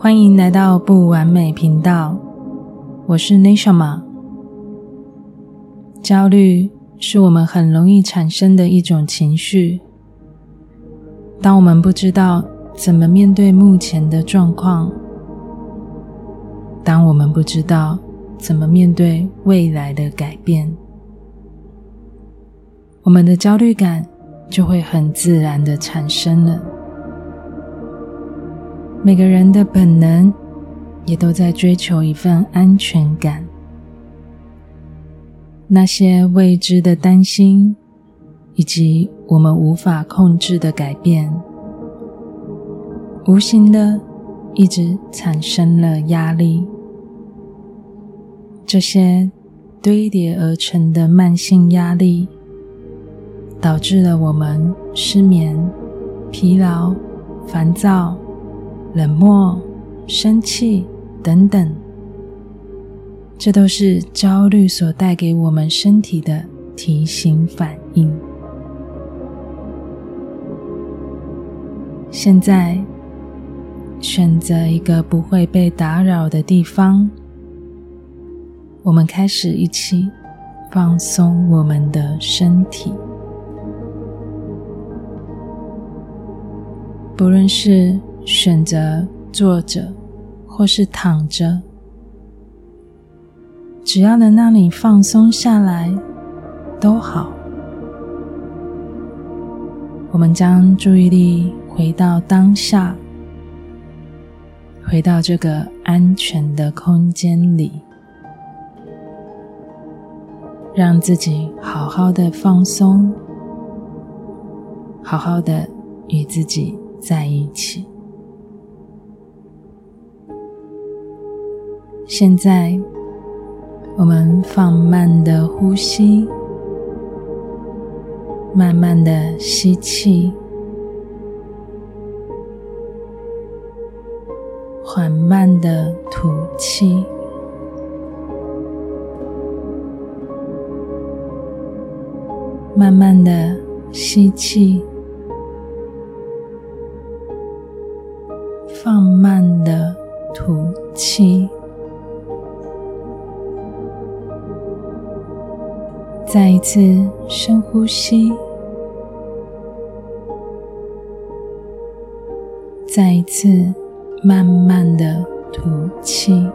欢迎来到不完美频道，我是 Nishama。焦虑是我们很容易产生的一种情绪。当我们不知道怎么面对目前的状况，当我们不知道怎么面对未来的改变，我们的焦虑感就会很自然的产生了。每个人的本能也都在追求一份安全感。那些未知的担心，以及我们无法控制的改变，无形的一直产生了压力。这些堆叠而成的慢性压力，导致了我们失眠、疲劳、烦躁。冷漠、生气等等，这都是焦虑所带给我们身体的提醒反应。现在，选择一个不会被打扰的地方，我们开始一起放松我们的身体，不论是。选择坐着或是躺着，只要能让你放松下来，都好。我们将注意力回到当下，回到这个安全的空间里，让自己好好的放松，好好的与自己在一起。现在，我们放慢的呼吸，慢慢的吸气，缓慢的吐气，慢慢的吸气，放慢的吐气。再一次深呼吸，再一次慢慢的吐气。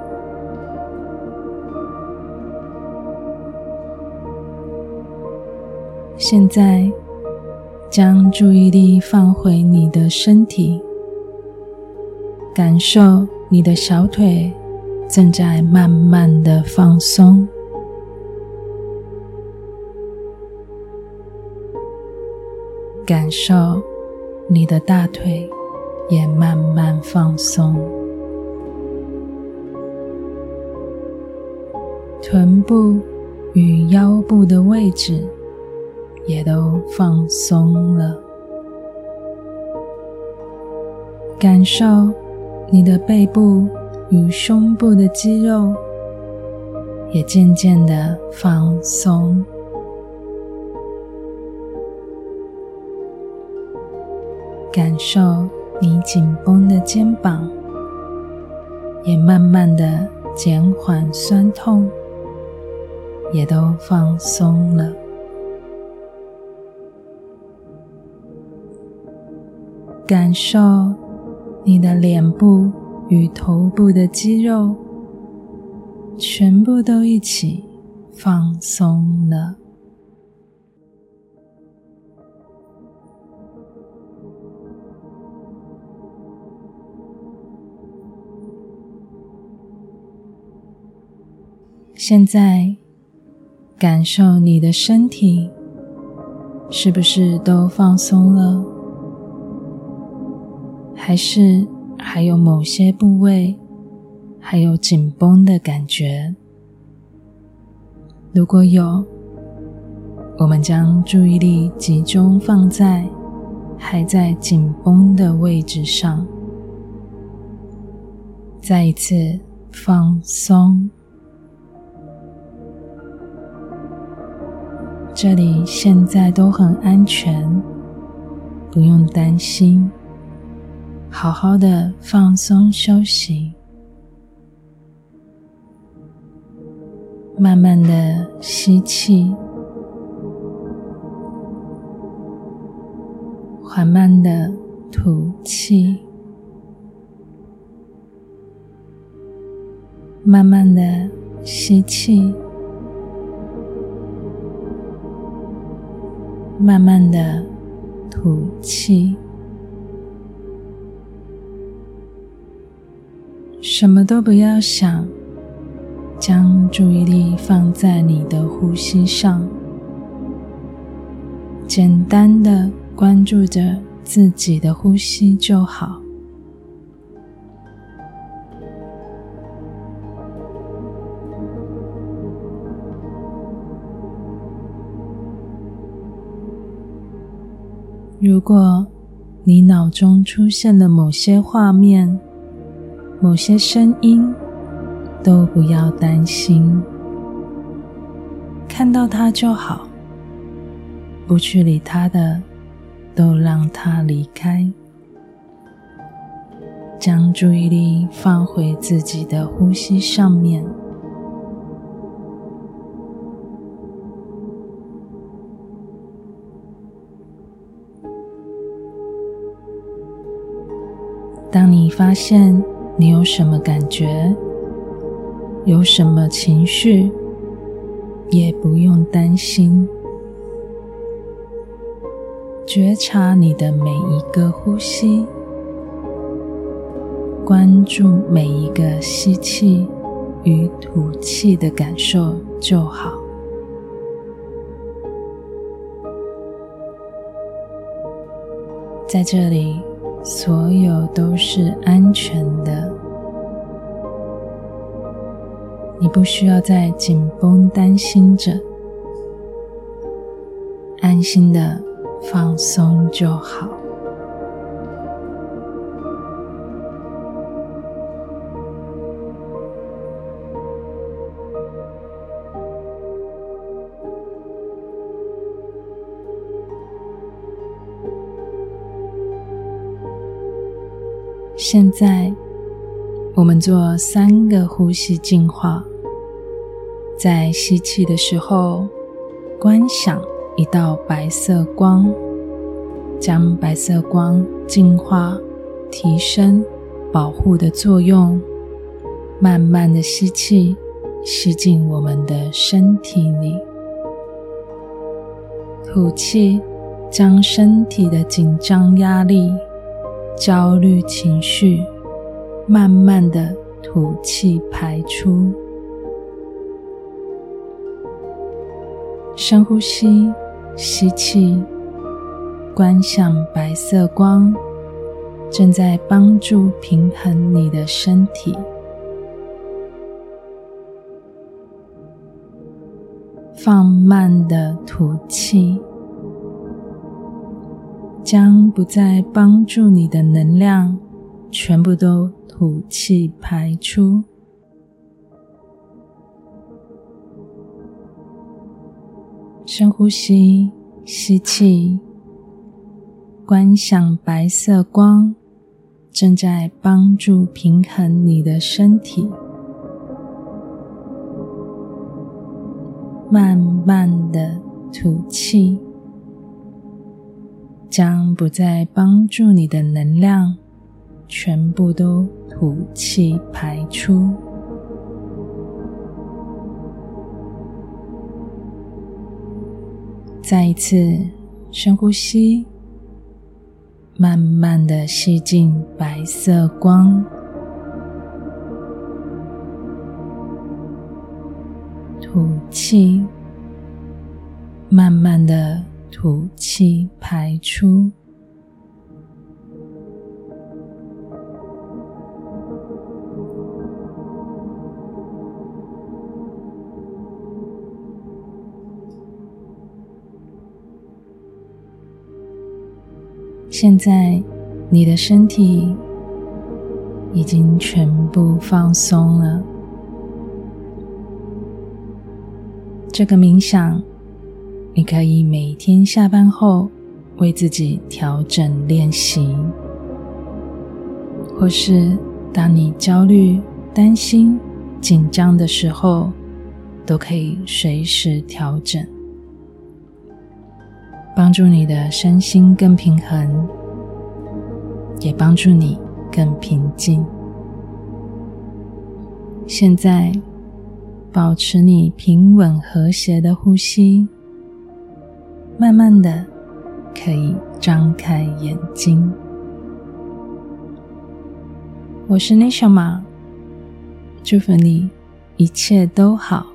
现在，将注意力放回你的身体，感受你的小腿正在慢慢的放松。感受你的大腿也慢慢放松，臀部与腰部的位置也都放松了。感受你的背部与胸部的肌肉也渐渐的放松。感受你紧绷的肩膀，也慢慢的减缓酸痛，也都放松了。感受你的脸部与头部的肌肉，全部都一起放松了。现在，感受你的身体是不是都放松了？还是还有某些部位还有紧绷的感觉？如果有，我们将注意力集中放在还在紧绷的位置上，再一次放松。这里现在都很安全，不用担心，好好的放松休息，慢慢的吸气，缓慢的吐气，慢慢的吸气。慢慢的吐气，什么都不要想，将注意力放在你的呼吸上，简单的关注着自己的呼吸就好。如果你脑中出现了某些画面、某些声音，都不要担心，看到它就好，不去理它的，都让它离开，将注意力放回自己的呼吸上面。当你发现你有什么感觉，有什么情绪，也不用担心，觉察你的每一个呼吸，关注每一个吸气与吐气的感受就好。在这里。所有都是安全的，你不需要再紧绷担心着，安心的放松就好。现在，我们做三个呼吸净化。在吸气的时候，观想一道白色光，将白色光净化、提升、保护的作用，慢慢的吸气，吸进我们的身体里。吐气，将身体的紧张、压力。焦虑情绪，慢慢的吐气排出。深呼吸，吸气，观想白色光正在帮助平衡你的身体。放慢的吐气。将不再帮助你的能量，全部都吐气排出。深呼吸，吸气，观想白色光正在帮助平衡你的身体。慢慢的吐气。将不再帮助你的能量，全部都吐气排出。再一次深呼吸，慢慢的吸进白色光，吐气，慢慢的。吐气排出。现在，你的身体已经全部放松了。这个冥想。你可以每天下班后为自己调整练习。或是当你焦虑、担心、紧张的时候，都可以随时调整，帮助你的身心更平衡，也帮助你更平静。现在，保持你平稳和谐的呼吸，慢慢的可以张开眼睛。我是 Nishma，，祝福你一切都好。